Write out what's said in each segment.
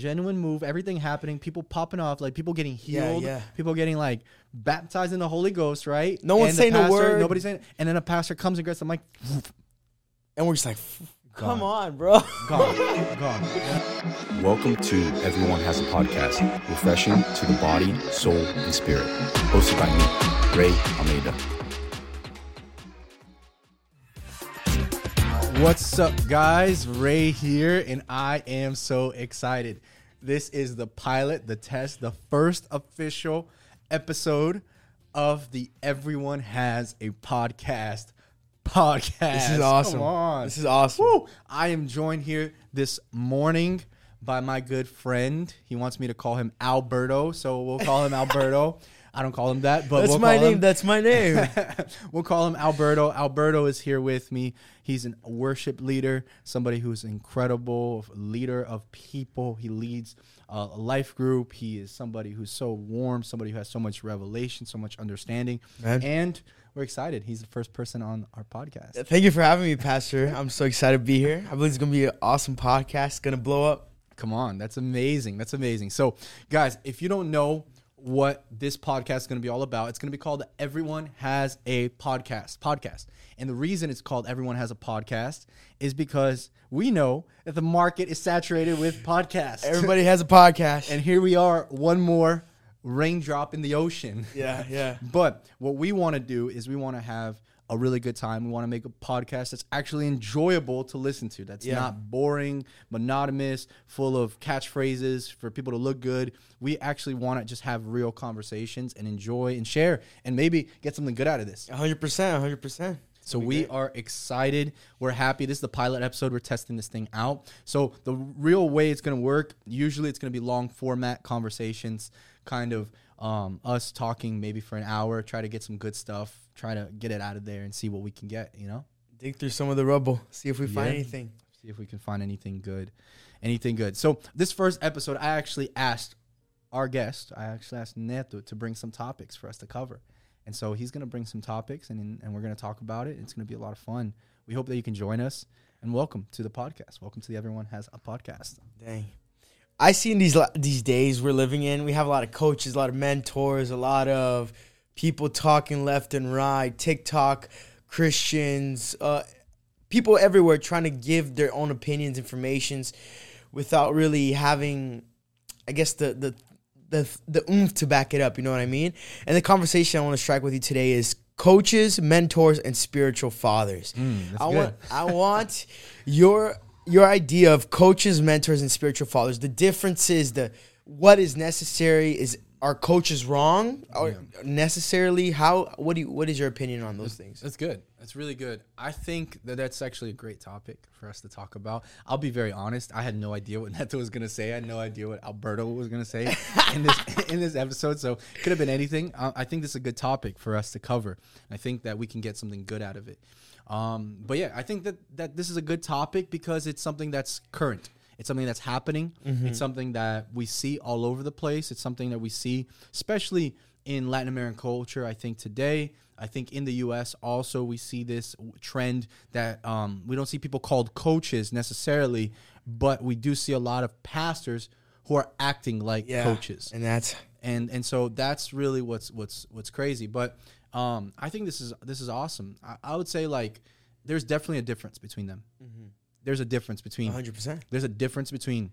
genuine move, everything happening, people popping off, like people getting healed, yeah. people getting like baptized in the Holy Ghost, right? No one's And saying the pastor, word. Nobody's saying, and then a pastor comes and grabs the mic, And we're just like, come on, bro. gone, gone. Welcome to Everyone Has a Podcast, refreshing to the body, soul, and spirit. Hosted by me, Ray Almeida. What's up, guys? Ray here, and I am so excited. This is the pilot, the test, the first official episode of the Everyone Has a Podcast podcast. This is awesome. Come on. This is awesome. Woo! I am joined here this morning by my good friend. He wants me to call him Alberto, so we'll call him Alberto. I don't call him that, but That's we'll my call name. him- That's my name. we'll call him Alberto. Alberto is here with me. He's a worship leader, somebody who's incredible, leader of people. He leads a life group. He is somebody who's so warm, somebody who has so much revelation, so much understanding. Man. And we're excited. He's the first person on our podcast. Thank you for having me, Pastor. I'm so excited to be here. I believe it's gonna be an awesome podcast. It's gonna blow up. Come on, that's amazing. That's amazing. So, guys, if you don't know what this podcast is going to be all about, it's going to be called Everyone Has a Podcast. Podcast. And the reason it's called Everyone Has a Podcast is because we know that the market is saturated with podcasts. Everybody has a podcast. and here we are, one more raindrop in the ocean. yeah, yeah. But what we want to do is we want to have a really good time. We want to make a podcast that's actually enjoyable to listen to. That's Yeah. not boring, monotonous, full of catchphrases for people to look good. We actually want to just have real conversations and enjoy and share and maybe get something good out of this. 100. percent 100. percent So we are excited. We're happy. This is the pilot episode. We're testing this thing out. So the real way it's going to work, usually it's going to be long format conversations, kind of um, us talking maybe for an hour, try to get some good stuff, try to get it out of there and see what we can get, you know? Dig through some of the rubble. See if we find anything. See if we can find anything good. Anything good. So this first episode, I actually asked our guest, I actually asked Neto to bring some topics for us to cover. And so he's going to bring some topics and, and we're going to talk about it. It's going to be a lot of fun. We hope that you can join us and welcome to the podcast. Welcome to the Everyone Has a Podcast. Dang. I see in these these days we're living in, we have a lot of coaches, a lot of mentors, a lot of people talking left and right, TikTok, Christians, uh, people everywhere trying to give their own opinions, informations, without really having, I guess the the the the oomph to back it up. You know what I mean? And the conversation I want to strike with you today is coaches, mentors, and spiritual fathers. I want I want your your idea of coaches, mentors, and spiritual fathers. The differences, the what is necessary is are coaches wrong or necessarily how what do you what is your opinion on those things? That's good. That's really good. I think that that's actually a great topic for us to talk about. I'll be very honest. I had no idea what Neto was going to say. I had no idea what Alberto was going to say in this in this episode. So could have been anything. Uh, I think this is a good topic for us to cover. I think that we can get something good out of it. Um, but yeah, I think that that this is a good topic because it's something that's current. It's something that's happening. It's something that we see all over the place. It's something that we see, especially in Latin American culture. I think today, I think in the U.S. also we see this trend that um, we don't see people called coaches necessarily, but we do see a lot of pastors who are acting like coaches and that's and and so that's really what's what's what's crazy. But um, I think this is this is awesome. I, I would say like there's definitely a difference between them. There's a difference between 100. percent there's a difference between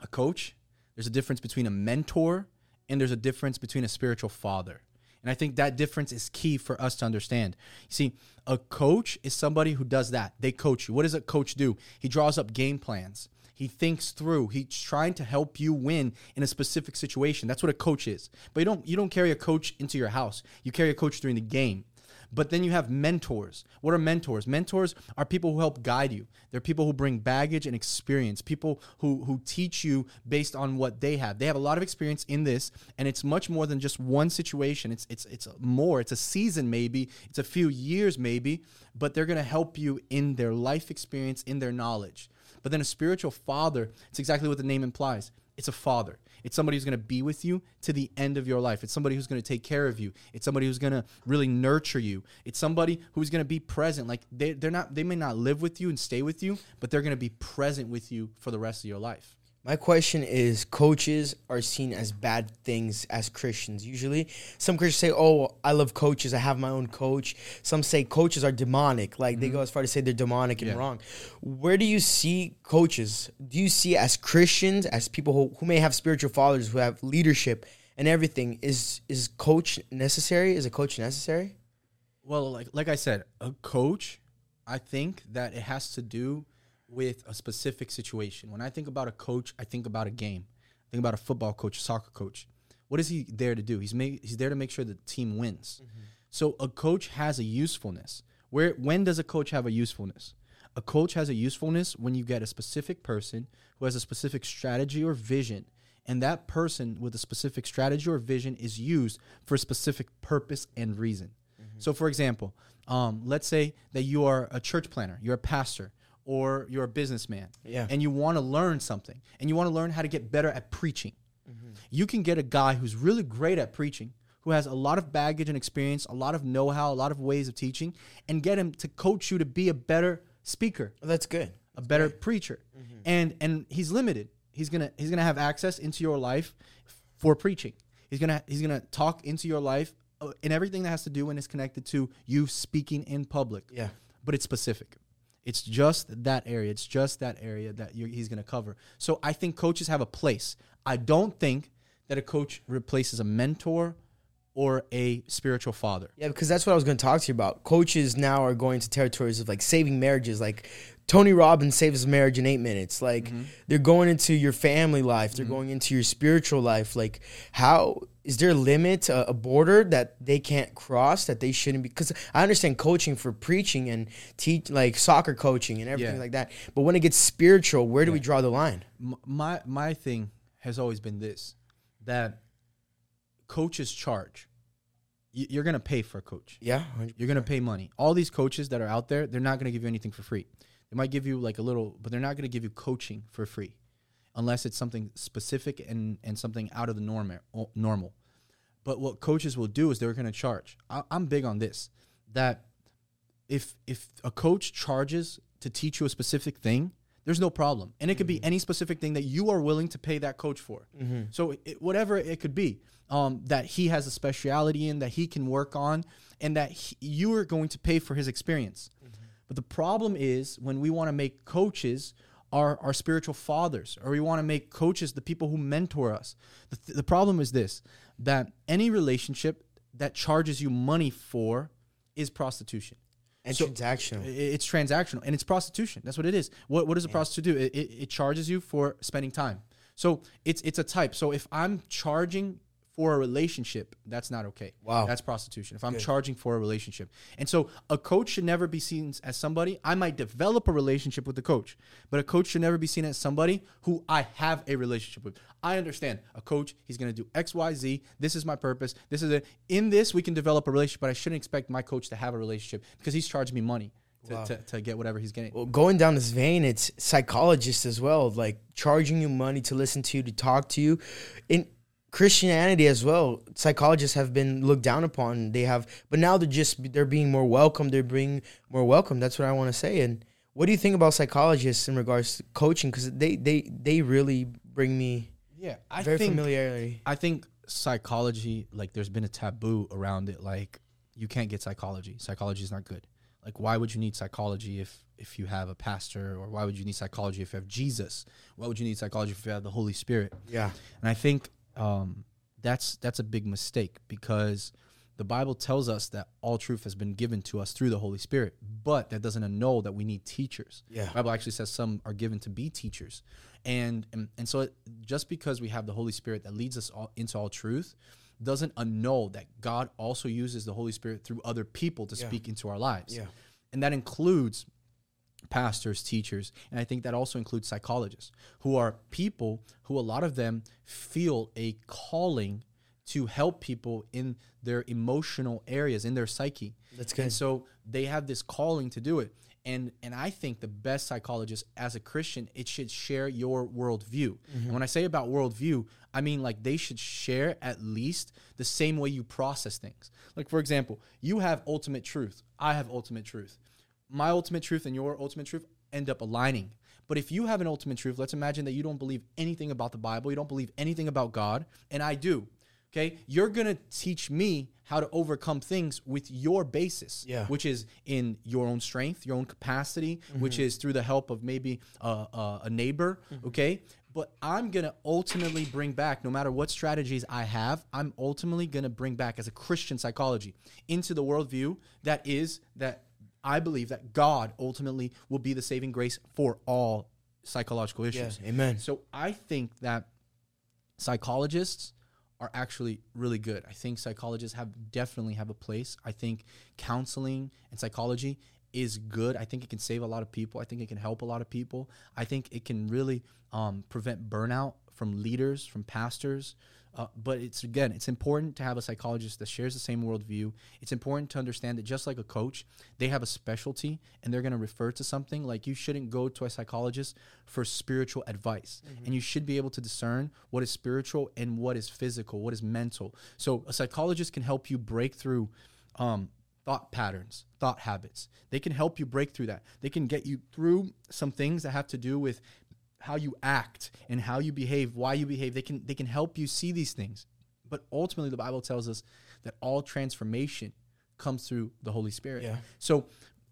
a coach. There's a difference between a mentor, and there's a difference between a spiritual father. And I think that difference is key for us to understand. You see, a coach is somebody who does that. They coach you. What does a coach do? He draws up game plans. He thinks through. He's trying to help you win in a specific situation. That's what a coach is. But you don't you don't carry a coach into your house. You carry a coach during the game. But then you have mentors. What are mentors? Mentors are people who help guide you. They're people who bring baggage and experience, people who who teach you based on what they have. They have a lot of experience in this, and it's much more than just one situation. It's it's it's more. It's a season maybe. It's a few years maybe, but they're to help you in their life experience, in their knowledge. But then a spiritual father, it's exactly what the name implies. It's a father. It's somebody who's going to be with you to the end of your life. It's somebody who's going to take care of you. It's somebody who's going to really nurture you. It's somebody who's going to be present. Like they, they're not, they may not live with you and stay with you, but they're going to be present with you for the rest of your life. My question is coaches are seen as bad things as Christians. Usually, some Christians say, "Oh, I love coaches. I have my own coach." Some say coaches are demonic. Like they mm-hmm. go as far to say they're demonic and Yeah. wrong. Where do you see coaches? Do you see as Christians, as people who, who may have spiritual fathers, who have leadership and everything? Is is coach necessary? Is a coach necessary? Well, like like I said, a coach, I think that it has to do with a specific situation. When I think about a coach, I think about a game. I think about a football coach, a soccer coach. What is he there to do? He's make, he's there to make sure the team wins. So a coach has a usefulness. Where when does a coach have a usefulness? A coach has a usefulness when you get a specific person who has a specific strategy or vision, and that person with a specific strategy or vision is used for a specific purpose and reason. So, for example, um, let's say that you are a church planner, you're a pastor, or you're a businessman, Yeah. and you want to learn something, and you want to learn how to get better at preaching. Mm-hmm. You can get a guy who's really great at preaching, who has a lot of baggage and experience, a lot of know-how, a lot of ways of teaching, and get him to coach you to be a better speaker, Well, that's good. a better preacher. Mm-hmm. And and he's limited. He's gonna he's gonna have access into your life for preaching. He's gonna he's gonna talk into your life uh, and everything that has to do and is connected to you speaking in public. Yeah. But it's specific. It's just that area. It's just that area that he's going to cover. So I think coaches have a place. I don't think that a coach replaces a mentor or a spiritual father. Yeah, because that's what I was going to talk to you about. Coaches now are going to territories of like saving marriages. Like Tony Robbins saves his marriage in eight minutes. Like mm-hmm. they're going into your family life. They're mm-hmm. going into your spiritual life. Like how is there a limit, a, a border that they can't cross that they shouldn't be? Because I understand coaching for preaching and teach like soccer coaching and everything Yeah. like that. But when it gets spiritual, where do we draw the line? My my thing has always been this that coaches charge. You're going to pay for a coach. Yeah, You're gonna pay money. All these coaches that are out there, they're not gonna give you anything for free. They might give you like a little, but they're not gonna give you coaching for free, unless it's something specific and and something out of the norm normal. But what coaches will do is they're gonna charge. I, I'm big on this. That if if a coach charges to teach you a specific thing, there's no problem, and it could be mm-hmm. any specific thing that you are willing to pay that coach for. Mm-hmm. So it, whatever it could be, um, that he has a speciality in, that he can work on, and that he, you are going to pay for his experience. Mm-hmm. But the problem is when we want to make coaches our, our spiritual fathers, or we want to make coaches the people who mentor us. The, th- the problem is this that any relationship that charges you money for is prostitution. and So- transactional. It's transactional and it's prostitution. That's what it is. What what does a prostitute do? It, it, it charges you for spending time. So it's it's a type. So if I'm charging for a relationship, that's not okay. Wow. That's prostitution. If I'm charging for a relationship. And so a coach should never be seen as somebody I might develop a relationship with the coach, but a coach should never be seen as somebody who I have a relationship with. I understand a coach, he's going to do X, Y, Z. This is my purpose. This is it. In this, we can develop a relationship, but I shouldn't expect my coach to have a relationship because he's charging me money to, to, to get whatever he's getting. Well, going down this vein, it's psychologists as well, like charging you money to listen to you, to talk to you. In Christianity as well, psychologists have been looked down upon. They have, but now they're just they're being more welcome. They're being more welcome. That's what I want to say. And what do you think about psychologists in regards to coaching? Because they they they really bring me Yeah, I very think familiarity. I think psychology, like, there's been a taboo around it. Like, you can't get psychology. Psychology is not good. Like, why would you need psychology if if you have a pastor, or why would you need psychology if you have Jesus? Why would you need psychology if you have the Holy Spirit? Yeah, And I think um, that's that's a big mistake because the Bible tells us that all truth has been given to us through the Holy Spirit, but that doesn't annul that we need teachers. Yeah. the Bible actually says some are given to be teachers, and and, and so it, just because we have the Holy Spirit that leads us all into all truth, doesn't annul that God also uses the Holy Spirit through other people to Yeah. speak into our lives. Yeah. and that includes pastors, teachers, and I think that also includes psychologists, who are people who a lot of them feel a calling to help people in their emotional areas, in their psyche. That's good. And so they have this calling to do it. And and I think the best psychologist as a Christian, it should share your worldview. Mm-hmm. And when I say about worldview, I mean like they should share at least the same way you process things. Like for example, you have ultimate truth. I have ultimate truth my ultimate truth and your ultimate truth end up aligning But if you have an ultimate truth, let's imagine that you don't believe anything about the Bible, you don't believe anything about God, and I do. Okay, you're gonna teach me how to overcome things with your basis, Yeah. which is in your own strength, your own capacity, mm-hmm. which is through the help of maybe a, a, a neighbor. Mm-hmm. Okay, but I'm gonna ultimately bring back, no matter what strategies I have, I'm ultimately gonna bring back as a Christian psychology into the worldview that is that I believe that God ultimately will be the saving grace for all psychological issues. Amen. So I think that psychologists are actually really good. I think psychologists have definitely have a place. I think counseling and psychology is good. I think it can save a lot of people. I think it can help a lot of people. I think it can really um, prevent burnout from leaders, from pastors. Uh, but it's again, it's important to have a psychologist that shares the same worldview. It's important to understand that just like a coach, they have a specialty and they're going to refer to something. Like you shouldn't go to a psychologist for spiritual advice, and you should be able to discern what is spiritual and what is physical, what is mental. So a psychologist can help you break through um, thought patterns, thought habits. They can help you break through that. They can get you through some things that have to do with how you act and how you behave, why you behave. They can they can help you see these things. But ultimately the Bible tells us that all transformation comes through the Holy Spirit. Yeah. So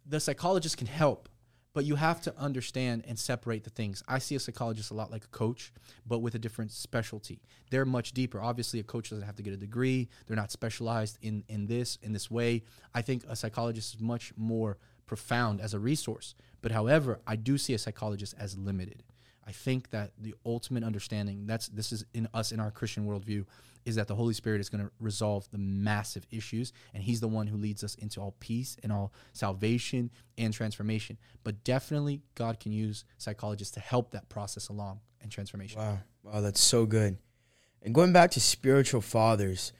the psychologist can help, but you have to understand and separate the things. I see a psychologist a lot like a coach, but with a different specialty. They're much deeper. Obviously, a coach doesn't have to get a degree. They're not specialized in in this in this way. I think a psychologist is much more profound as a resource. But however, I do see a psychologist as limited. I think that the ultimate understanding that's this is in us in our Christian worldview is that the Holy Spirit is going to resolve the massive issues, and He's the one who leads us into all peace and all salvation and transformation. But definitely, God can use psychologists to help that process along and transformation. Wow. Wow, that's so good. And going back to spiritual fathers,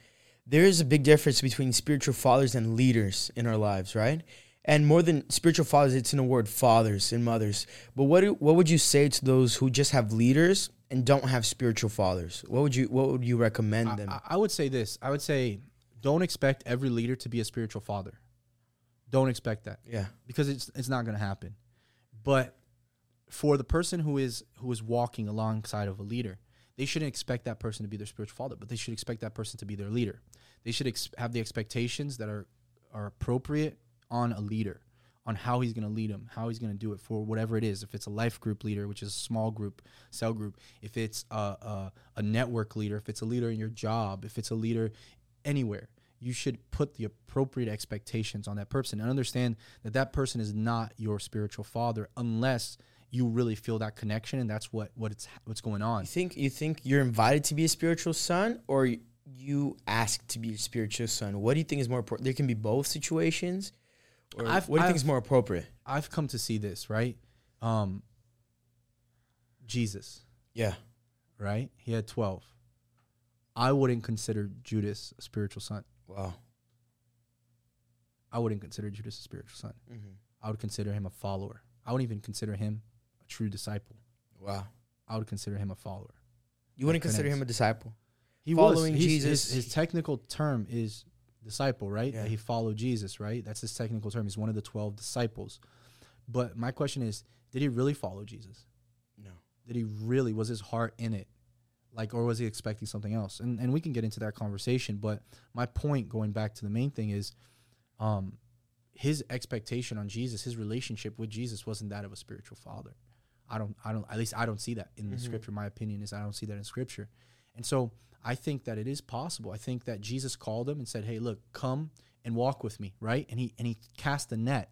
there is a big difference between spiritual fathers and leaders in our lives, right? And more than spiritual fathers, it's in the word fathers and mothers. But what do, what would you say to those who just have leaders and don't have spiritual fathers? What would you what would you recommend them? I, I would say this. I would say, don't expect every leader to be a spiritual father. Don't expect that. yeah. because it's it's not going to happen. But for the person who is who is walking alongside of a leader, they shouldn't expect that person to be their spiritual father, but they should expect that person to be their leader. They should ex- have the expectations that are are appropriate on a leader, on how he's going to lead them, how he's going to do it for whatever it is. If it's a life group leader, which is a small group, cell group, if it's a, a, a network leader, if it's a leader in your job, if it's a leader anywhere, you should put the appropriate expectations on that person and understand that that person is not your spiritual father unless you really feel that connection and that's what what it's what's going on. You think you think you're invited to be a spiritual son or you ask to be a spiritual son? What do you think is more important? There can be both situations. Or I've- what do you think I've- is more appropriate? I've come to see this, right? Um Jesus, Yeah. right? He had 12. I wouldn't consider Judas a spiritual son. Wow. I wouldn't consider Judas a spiritual son. Mm-hmm. I would consider him a follower. I wouldn't even consider him a true disciple. Wow. I would consider him a follower. You wouldn't consider him a disciple. He Following was he's- Jesus. His, his technical term is disciple, right? Yeah. That he followed Jesus, right? That's his technical term. He's one of the twelve disciples. But my question is, did he really follow Jesus? No. Did he really was his heart in it? Like or was he expecting something else? And and we can get into that conversation, but my point going back to the main thing is um his expectation on Jesus, his relationship with Jesus wasn't that of a spiritual father. I don't I don't at least I don't see that in the Mhm. scripture. My opinion is I don't see that in scripture. And so I think that it is possible. I think that Jesus called him and said, "Hey, look, come and walk with me," right? And he and he cast the net.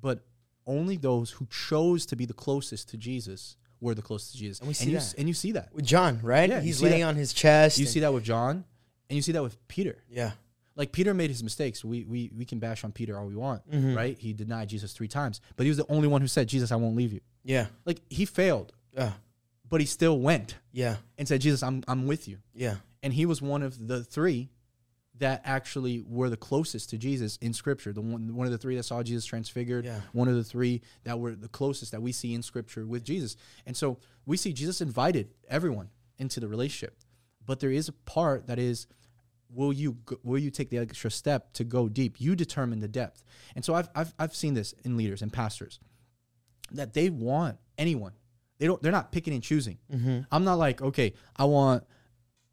But only those who chose to be the closest to Jesus were the closest to Jesus. And we see you that. and you see that. With John, right? Yeah, He's laying that- on his chest. You see that with John, and you see that with Peter. Yeah. Like Peter made his mistakes. We we we can bash on Peter all we want, Mhm. right? He denied Jesus three times, but he was the only one who said, "Jesus, I won't leave you." Yeah. Like he failed, Yeah. But he still went Yeah. and said, "Jesus, I'm I'm with you." Yeah. And he was one of the three that actually were the closest to Jesus in Scripture. The one one of the three that saw Jesus transfigured. Yeah. One of the three that were the closest that we see in Scripture with Jesus. And so we see Jesus invited everyone into the relationship, but there is a part that is. Will you will you take the extra step to go deep? You determine the depth, and so I've I've I've seen this in leaders and pastors that they want anyone They don't. They're not picking and choosing. Mm-hmm. I'm not like, okay, I want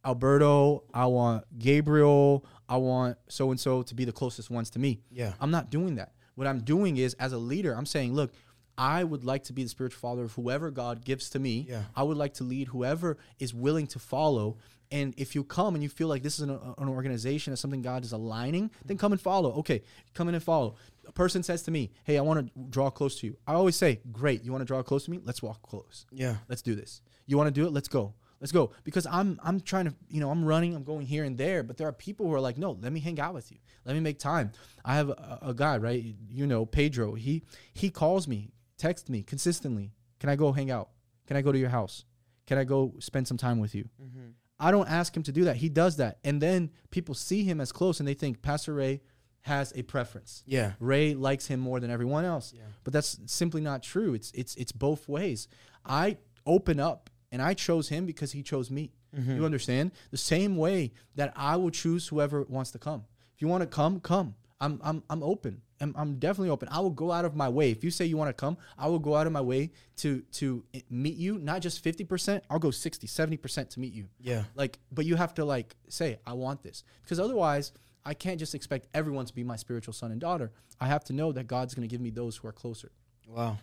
Alberto, I want Gabriel, I want so and so to be the closest ones to me. Yeah. I'm not doing that. What I'm doing is, as a leader, I'm saying, look, I would like to be the spiritual father of whoever God gives to me. Yeah. I would like to lead whoever is willing to follow. And if you come and you feel like this is an, an organization or something God is aligning, then come and follow. Okay, come in and follow. A person says to me, Hey, I want to draw close to you. I always say, Great, you want to draw close to me? Let's walk close. Yeah. Let's do this. You want to do it? Let's go. Let's go. Because I'm I'm trying to, you know, I'm running, I'm going here and there, but there are people who are like, no, let me hang out with you. Let me make time. I have a, a guy, right? You know, Pedro. He he calls me, texts me consistently. Can I go hang out? Can I go to your house? Can I go spend some time with you? Mm-hmm. I don't ask him to do that. He does that. And then people see him as close and they think Pastor Ray has a preference. Yeah. Ray likes him more than everyone else. Yeah. But that's simply not true. It's it's it's both ways. I open up and I chose him because he chose me. Mm-hmm. You understand? The same way that I will choose whoever wants to come. If you want to come, come. I'm I'm I'm open. I'm, I'm definitely open. I will go out of my way. If you say you want to come, I will go out of my way to to meet you, not just 50%, I'll go 60, 70% to meet you. Yeah. Like, but you have to like say, I want this. Because otherwise, I can't just expect everyone to be my spiritual son and daughter. I have to know that God's going to give me those who are closer. Wow.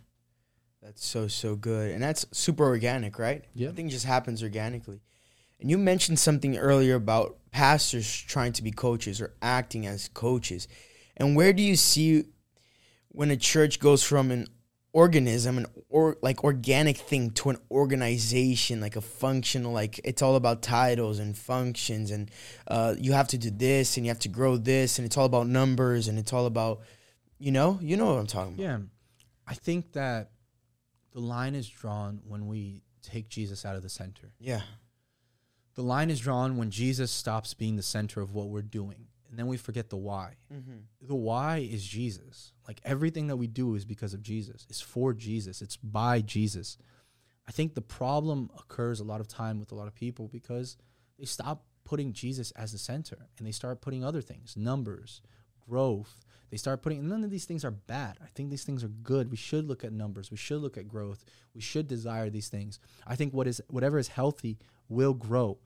That's so so good. And that's super organic, right? Yeah. I think just happens organically. And you mentioned something earlier about pastors trying to be coaches or acting as coaches. And where do you see when a church goes from an organism an or like organic thing to an organization like a functional like it's all about titles and functions and uh, you have to do this and you have to grow this and it's all about numbers and it's all about you know you know what i'm talking about Yeah. I think that the line is drawn when we take Jesus out of the center. yeah The line is drawn when Jesus stops being the center of what we're doing. And then we forget the why. Mm-hmm. The why is Jesus. Like everything that we do is because of Jesus. It's for Jesus. It's by Jesus. I think the problem occurs a lot of time with a lot of people because they stop putting Jesus as the center and they start putting other things, numbers, growth. They start putting none of these things are bad. I think these things are good. We should look at numbers. We should look at growth. We should desire these things. I think what is whatever is healthy will grow.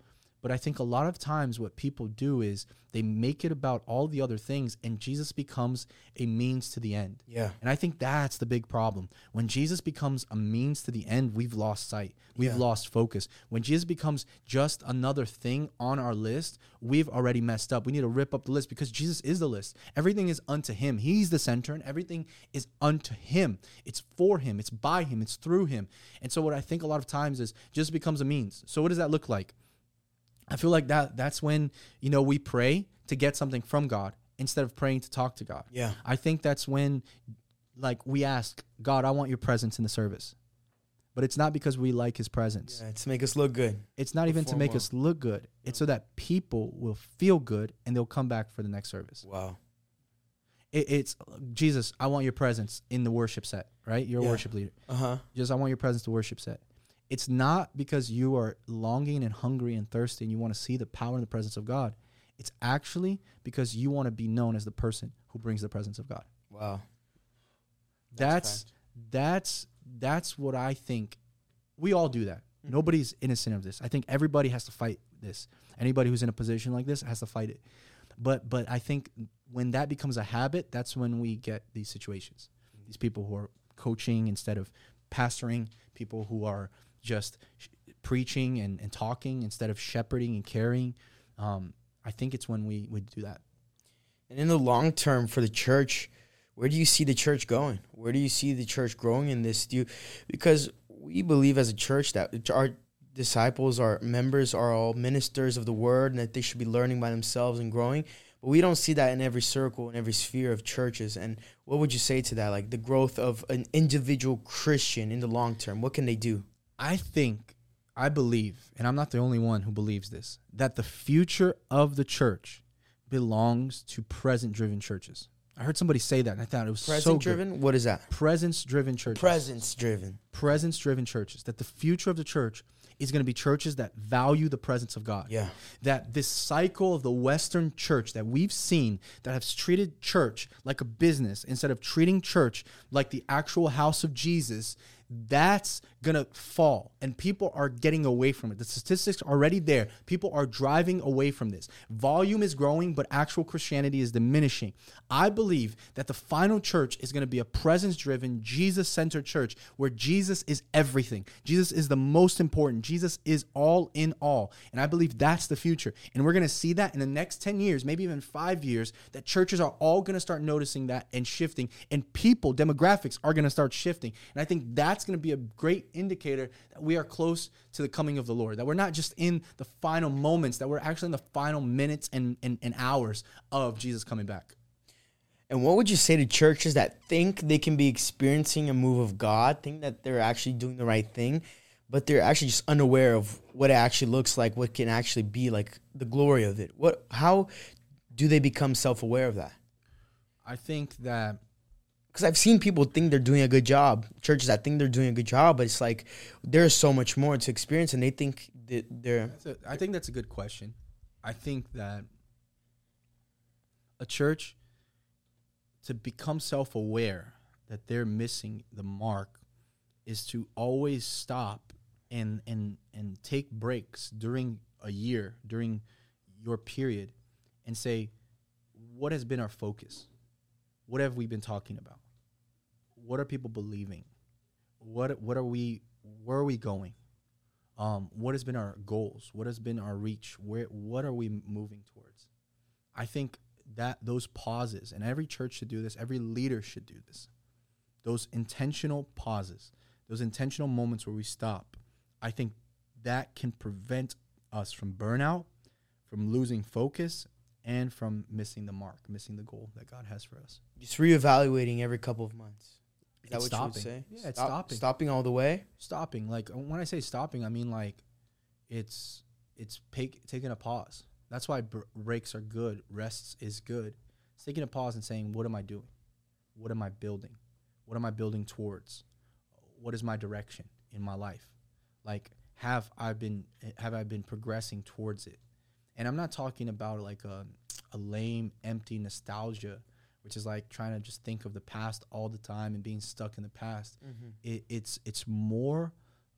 But I think a lot of times what people do is they make it about all the other things and Jesus becomes a means to the end. Yeah. And I think that's the big problem. When Jesus becomes a means to the end, we've lost sight. We've Yeah. lost focus. When Jesus becomes just another thing on our list, we've already messed up. We need to rip up the list because Jesus is the list. Everything is unto him. He's the center and everything is unto him. It's for him, it's by him, it's through him. And so what I think a lot of times is just becomes a means. So what does that look like? I feel like that that's when, you know, we pray to get something from God instead of praying to talk to God. Yeah. I think that's when like we ask, God, I want your presence in the service. But it's not because we like his presence. Yeah, to make us look good. It's not even to make well. us look good. It's so that people will feel good and they'll come back for the next service. Wow. It, it's Jesus, I want your presence in the worship set, right? You're a Yeah. worship leader. Uh huh. Just I want your presence to worship set. It's not because you are longing and hungry and thirsty and you want to see the power and the presence of God. It's actually because you want to be known as the person who brings the presence of God. Wow. That's that's that's what I think. We all do that. Mm-hmm. Nobody's innocent of this. I think everybody has to fight this. Anybody who's in a position like this has to fight it. But but I think when that becomes a habit, that's when we get these situations. Mm-hmm. These people who are coaching instead of pastoring, people who are just sh- preaching and, and talking instead of shepherding and caring. Um, I think it's when we, we do that. And in the long term for the church, where do you see the church going? Where do you see the church growing in this? Do you, because we believe as a church that our disciples, our members are all ministers of the word and that they should be learning by themselves and growing. But we don't see that in every circle, in every sphere of churches. And what would you say to that? Like the growth of an individual Christian in the long term, what can they do? I think, I believe, and I'm not the only one who believes this, that the future of the church belongs to present driven churches. I heard somebody say that and I thought it was so Present good. What is that? Presence driven churches. Presence driven. presence driven churches. That the future of the church is going to be churches that value the presence of God. Yeah. That this cycle of the Western church that we've seen that has treated church like a business instead of treating church like the actual house of Jesus, that's gonna fall and people are getting away from it. The statistics are already there. People are driving away from this. Volume is growing but actual christianity is diminishing. I believe that the final church is going to be a presence driven jesus centered church where jesus is everything. Jesus is the most important. Jesus is all in all. And i believe that's the future. And we're going to see that in the next 10 years maybe even 5 years that churches are all going to start noticing that and shifting. And people demographics are going to start shifting. And i think that's going to be a great indicator that we are close to the coming of the Lord, that we're not just in the final moments, that we're actually in the final minutes and, and, and hours of Jesus coming back. And what would you say to churches that think they can be experiencing a move of God, think that they're actually doing the right thing, but they're actually just unaware of what it actually looks like, what can actually be like the glory of it? What how do they become self-aware of that? I think that because I've seen people think they're doing a good job, churches that think they're doing a good job, but it's like there's so much more to experience, and they think that they're. a, I think that's a good question. I think that a church to become self-aware that they're missing the mark is to always stop and and and take breaks during a year during your period and say what has been our focus what have we been talking about what are people believing? What what are we where are we going? Um, what has been our goals? What has been our reach? Where what are we moving towards? I think that those pauses, and every church should do this, every leader should do this. Those intentional pauses, those intentional moments where we stop, I think that can prevent us from burnout, from losing focus, and from missing the mark, missing the goal that God has for us. Just reevaluating every couple of months. Is that what stopping. you would say? Yeah, it's Stop, stopping. Stopping all the way. Stopping. Like uh, when I say stopping, I mean like it's it's pay, taking a pause. That's why breaks are good. Rests is good. It's taking a pause and saying, "What am I doing? What am I building? What am I building towards? What is my direction in my life? Like, have I been have I been progressing towards it? And I'm not talking about like a a lame, empty nostalgia which is like trying to just think of the past all the time and being stuck in the past. Mm-hmm. It, it's it's more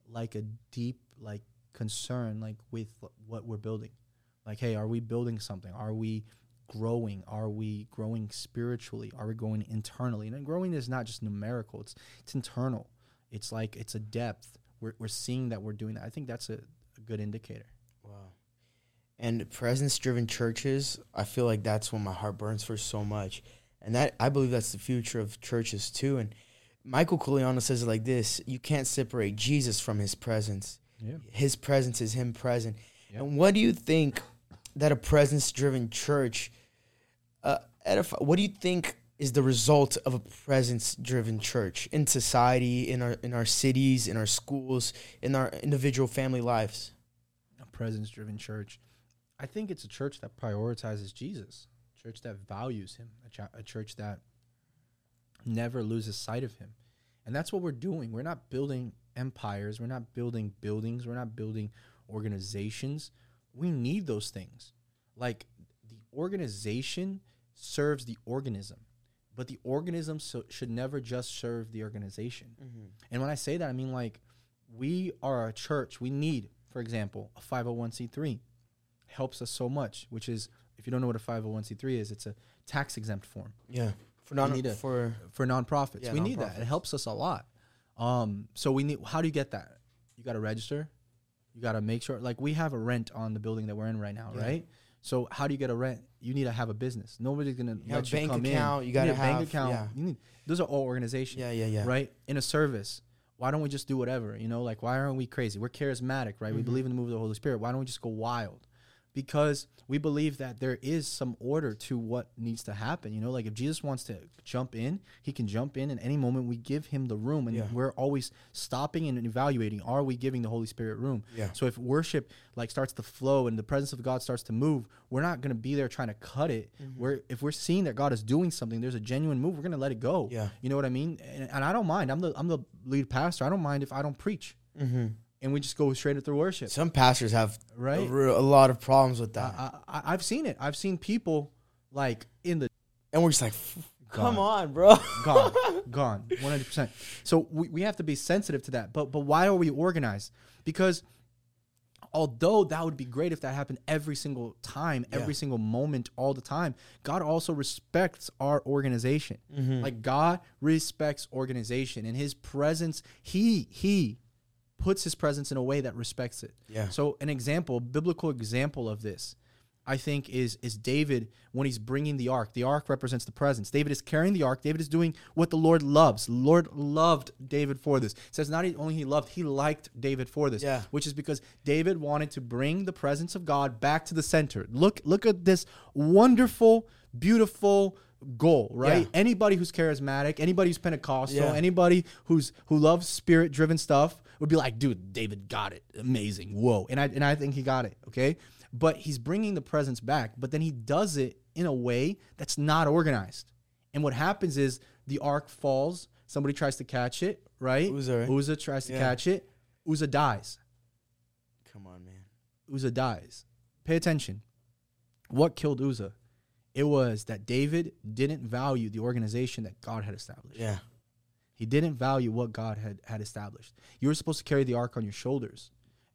like a deep like concern like with what we're building. Like, hey, are we building something? Are we growing? Are we growing spiritually? Are we growing internally? And growing is not just numerical; it's it's internal. It's like it's a depth. We're we're seeing that we're doing that. I think that's a, a good indicator. Wow. And presence driven churches, I feel like that's when my heart burns for so much and that I believe that's the future of churches too. And Michael Koulianos says it like this: You can't separate Jesus from His presence. Yeah. His presence is Him present. Yep. And what do you think that a presence-driven church uh, edify? What do you think is the result of a presence-driven church in society, in our in our cities, in our schools, in our individual family lives? A presence-driven church. I think it's a church that prioritizes Jesus church that values him, a, ch- a church that never loses sight of him. And that's what we're doing. We're not building empires, we're not building buildings, we're not building organizations. We need those things. Like the organization serves the organism, but the organism so should never just serve the organization. Mm-hmm. And when I say that, I mean like we are a church. We need, for example, a 501c3 helps us so much, which is if you don't know what a 501c3 is, it's a tax exempt form. Yeah. For non a, for for nonprofits. Yeah, we need that. It helps us a lot. Um, so we need how do you get that? You got to register. You got to make sure like we have a rent on the building that we're in right now, yeah. right? So how do you get a rent? You need to have a business. Nobody's gonna you let you come account, in. You got to have a bank account. Yeah. You need those are all organizations. Yeah, yeah, yeah. Right in a service. Why don't we just do whatever? You know, like why aren't we crazy? We're charismatic, right? Mm-hmm. We believe in the move of the Holy Spirit. Why don't we just go wild? Because we believe that there is some order to what needs to happen. You know, like if Jesus wants to jump in, he can jump in at any moment. We give him the room, and yeah. we're always stopping and evaluating: Are we giving the Holy Spirit room? Yeah. So if worship like starts to flow and the presence of God starts to move, we're not going to be there trying to cut it. Mm-hmm. We're if we're seeing that God is doing something, there's a genuine move. We're going to let it go. Yeah. You know what I mean? And, and, I don't mind. I'm the I'm the lead pastor. I don't mind if I don't preach. Mm-hmm and we just go straight at through worship. Some pastors have right a, a lot of problems with that. I, I, I've seen it. I've seen people like in the and we're just like Come on, bro. gone, gone, one hundred percent. So we, we have to be sensitive to that. But but why are we organized? Because although that would be great if that happened every single time, every single moment, all the time, God also respects our organization. Mm-hmm. Like God respects organization and His presence. He He puts His presence in a way that respects it. Yeah. So an example, biblical example of this, I think is is David when he's bringing the ark. The ark represents the presence. David is carrying the ark. David is doing what the Lord loves. Lord loved David for this. It says not only he loved, he liked David for this. Yeah. Which is because David wanted to bring the presence of God back to the center. Look look at this wonderful, beautiful goal, right? Yeah. Anybody who's charismatic, anybody who's Pentecostal, Yeah. anybody who's who loves spirit driven stuff would be like, dude, David got it. Amazing. Whoa. And I and I think he got it. Okay. But he's bringing the presence back, but then he does it in a way that's not organized. And what happens is the ark falls, somebody tries to catch it, right? Uzzah, right? Uzzah tries to Yeah. catch it. Uzzah dies. Come on, man. Uzzah dies. Pay attention. What killed Uzzah? It was that David didn't value the organization that God had established. Yeah. He didn't value what God had, had established. You were supposed to carry the ark on your shoulders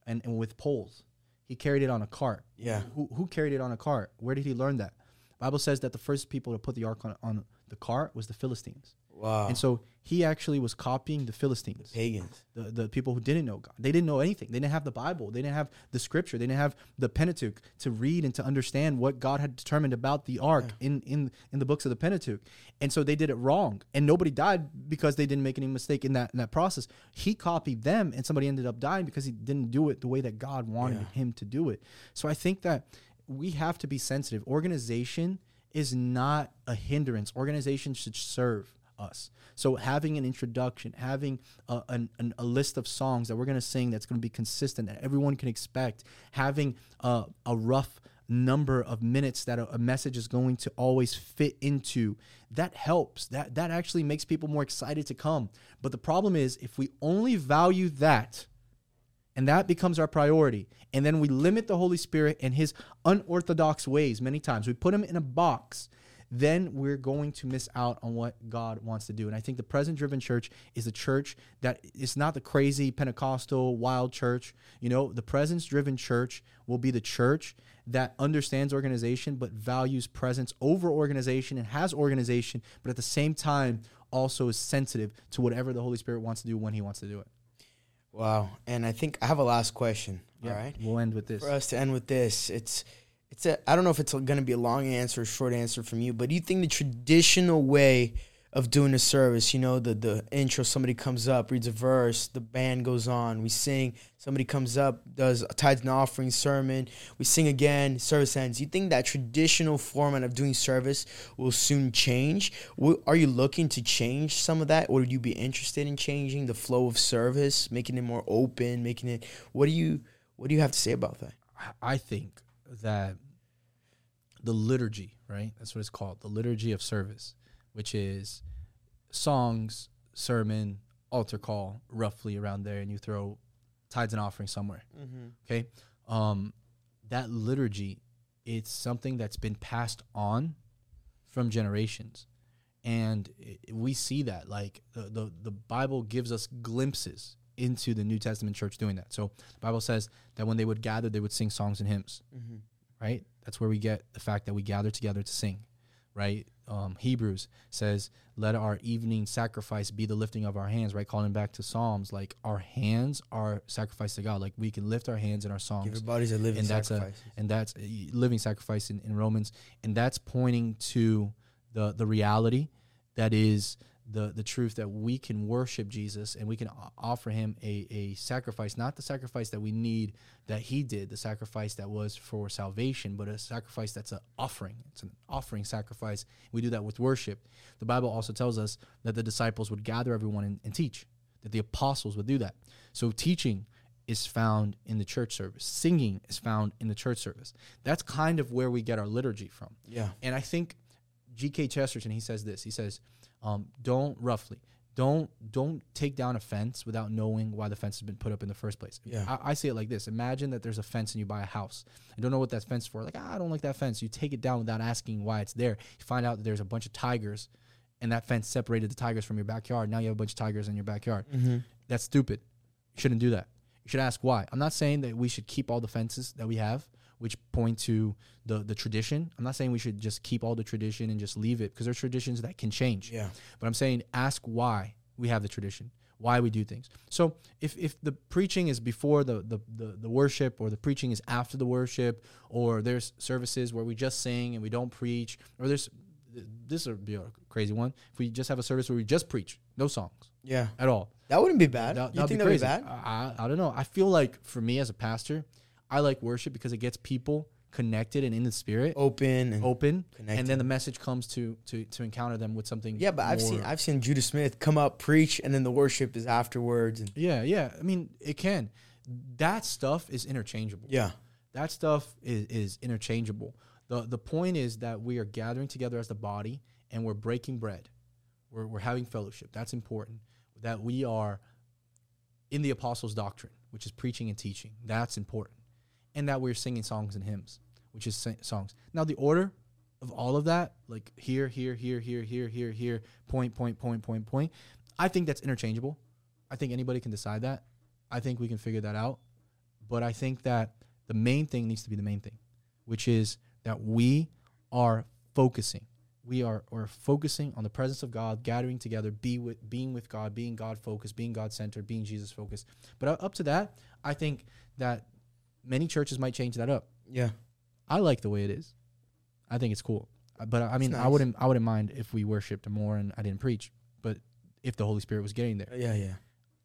and, and with poles. He carried it on a cart. Yeah. Who, who carried it on a cart? Where did he learn that? Bible says that the first people to put the ark on, on the cart was the Philistines. Wow. And so he actually was copying the Philistines Pagans. the, the people who didn't know God. They didn't know anything. They didn't have the Bible. They didn't have the scripture. They didn't have the Pentateuch to read and to understand what God had determined about the ark in, in, in the books of the Pentateuch. And so they did it wrong. And nobody died because they didn't make any mistake in that in that process. He copied them and somebody ended up dying because he didn't do it the way that God wanted him to do it. So I think that we have to be sensitive. Organization is not a hindrance. Organization should serve us. So having an introduction, having a, an, an- a list of songs that we're going to sing that's going to be consistent that everyone can expect, having a, a rough number of minutes that a, message is going to always fit into that helps that that actually makes people more excited to come but the problem is if we only value that and that becomes our priority. And then we limit the Holy Spirit and his unorthodox ways many times. We put him in a box. Then we're going to miss out on what God wants to do. And I think the present driven church is a church that is not the crazy Pentecostal wild church. You know, the presence driven church will be the church that understands organization but values presence over organization and has organization, but at the same time also is sensitive to whatever the Holy Spirit wants to do when he wants to do it. Wow. And I think I have a last question. All right. We'll end with this. For us to end with this, it's it's a I don't know if it's going to be a long answer or short answer from you, but do you think the traditional way of doing a service, you know, the the intro, somebody comes up, reads a verse, the band goes on, we sing, somebody comes up, does a tithes and offering sermon, we sing again, service ends. You think that traditional format of doing service will soon change? Are you looking to change some of that, or would you be interested in changing the flow of service, making it more open, making it? What do you what do you have to say about that? I think that the liturgy, right? That's what it's called, the liturgy of service, which is songs, sermon, altar call, roughly around there, and you throw tithes and offerings somewhere. Okay, um, that liturgy, it's something that's been passed on from generations, and i we see that like the, the the Bible gives us glimpses into the New Testament church doing that. So the Bible says that when they would gather, they would sing songs and hymns right? That's where we get the fact that we gather together to sing, right? Um, Hebrews says, "Let our evening sacrifice be the lifting of our hands," right? Calling back to Psalms, like our hands are sacrifice to God. Like we can lift our hands in our songs, Give your bodies a living and that's sacrifice. a and that's a living sacrifice in, in Romans, and that's pointing to the the reality that is the the truth that we can worship Jesus and we can offer him a, a sacrifice, not the sacrifice that we need that he did, the sacrifice that was for salvation, but a sacrifice that's an offering. It's an offering sacrifice. We do that with worship. The Bible also tells us that the disciples would gather everyone and, and teach, that the apostles would do that. So teaching is found in the church service. Singing is found in the church service. That's kind of where we get our liturgy from. Yeah. And I think G.K. Chesterton he says this. He says, um, "Don't roughly, don't don't take down a fence without knowing why the fence has been put up in the first place." Yeah. I, I see it like this. Imagine that there's a fence and you buy a house. You don't know what that fence for. Like, ah, I don't like that fence. You take it down without asking why it's there. You find out that there's a bunch of tigers and that fence separated the tigers from your backyard. Now you have a bunch of tigers in your backyard. Mm-hmm. That's stupid. You shouldn't do that. You should ask why. I'm not saying that we should keep all the fences that we have, which point to the the tradition. I'm not saying we should just keep all the tradition and just leave it because there's traditions that can change. Yeah. But I'm saying ask why we have the tradition, why we do things. So if if the preaching is before the the the, the worship or the preaching is after the worship or there's services where we just sing and we don't preach or there's this would be a crazy one if we just have a service where we just preach no songs Yeah. at all That wouldn't be bad. that, you think that'd be bad? I, I, I don't know. I feel like for me as a pastor, I like worship because it gets people connected and in the spirit, Open and open, connected. and then the message comes to to to encounter them with something. yeah, but I've seen I've seen Judah Smith come up preach and then the worship is afterwards. And yeah, yeah. I mean, it can. That stuff is interchangeable. yeah. That stuff is, is interchangeable. the The point is that we are gathering together as the body and we're breaking bread. We're we're having fellowship. That's important. That we are in the apostles' doctrine, which is preaching and teaching. That's important. And that we're singing songs and hymns, which is songs. Now, the order of all of that, like here, here, here, here, here, here, here, point, point, point, point, point, I think that's interchangeable. I think anybody can decide that. I think we can figure that out. But I think that the main thing needs to be the main thing, which is that we are focusing. We are, are focusing on the presence of God, gathering together, be with, being with God, being God focused, being God centered, being Jesus focused. But up to that, I think that many churches might change that up. Yeah. I like the way it is. I think it's cool. Uh, But I mean, I wouldn't I wouldn't mind if we worshipped more and I didn't preach. But if the Holy Spirit was getting there, Yeah, yeah.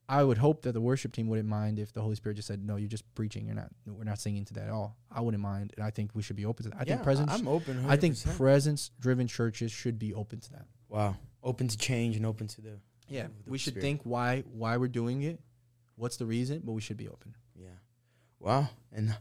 I would hope that the worship team wouldn't mind if the Holy Spirit just said, "No, you're just preaching. You're not. We're not singing to that at all." I wouldn't mind, and I think we should be open to that. I yeah, think presence. I'm open. 100%. I think presence-driven churches should be open to that. wow, open to change and open to the Yeah, with we the should Spirit. think why why we're doing it, what's the reason, but we should be open. Wow, and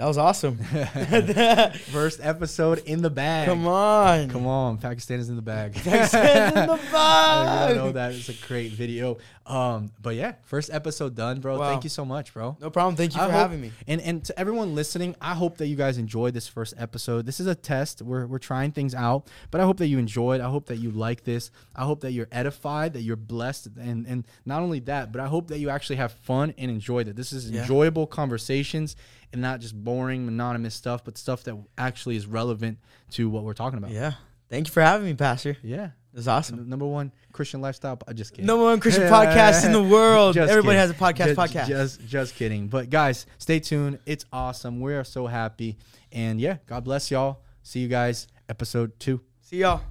that was awesome. First episode in the bag. Come on, Come on, Pakistan is in the bag. Pakistan's in the bag. I know that is a great video. Um, but yeah, first episode done, bro. Wow. Thank you so much, bro. No problem. Thank you I for hope- having me. And and to everyone listening, I hope that you guys enjoyed this first episode. This is a test. We're we're trying things out, but I hope that you enjoyed. I hope that you like this. I hope that you're edified, that you're blessed, and and not only that, but I hope that you actually have fun and enjoyed it. This is Yeah. enjoyable conversations and not just boring, monotonous stuff, but stuff that actually is relevant to what we're talking about. Yeah. Thank you for having me, Pastor. Yeah. It was awesome. Number one Christian lifestyle. I just kidding. Number one Christian podcast in the world. Just Everybody kidding. has a podcast. Ju- podcast. Just, just kidding. But guys, stay tuned. It's awesome. We are so happy. And yeah, God bless y'all. See you guys episode two. See y'all.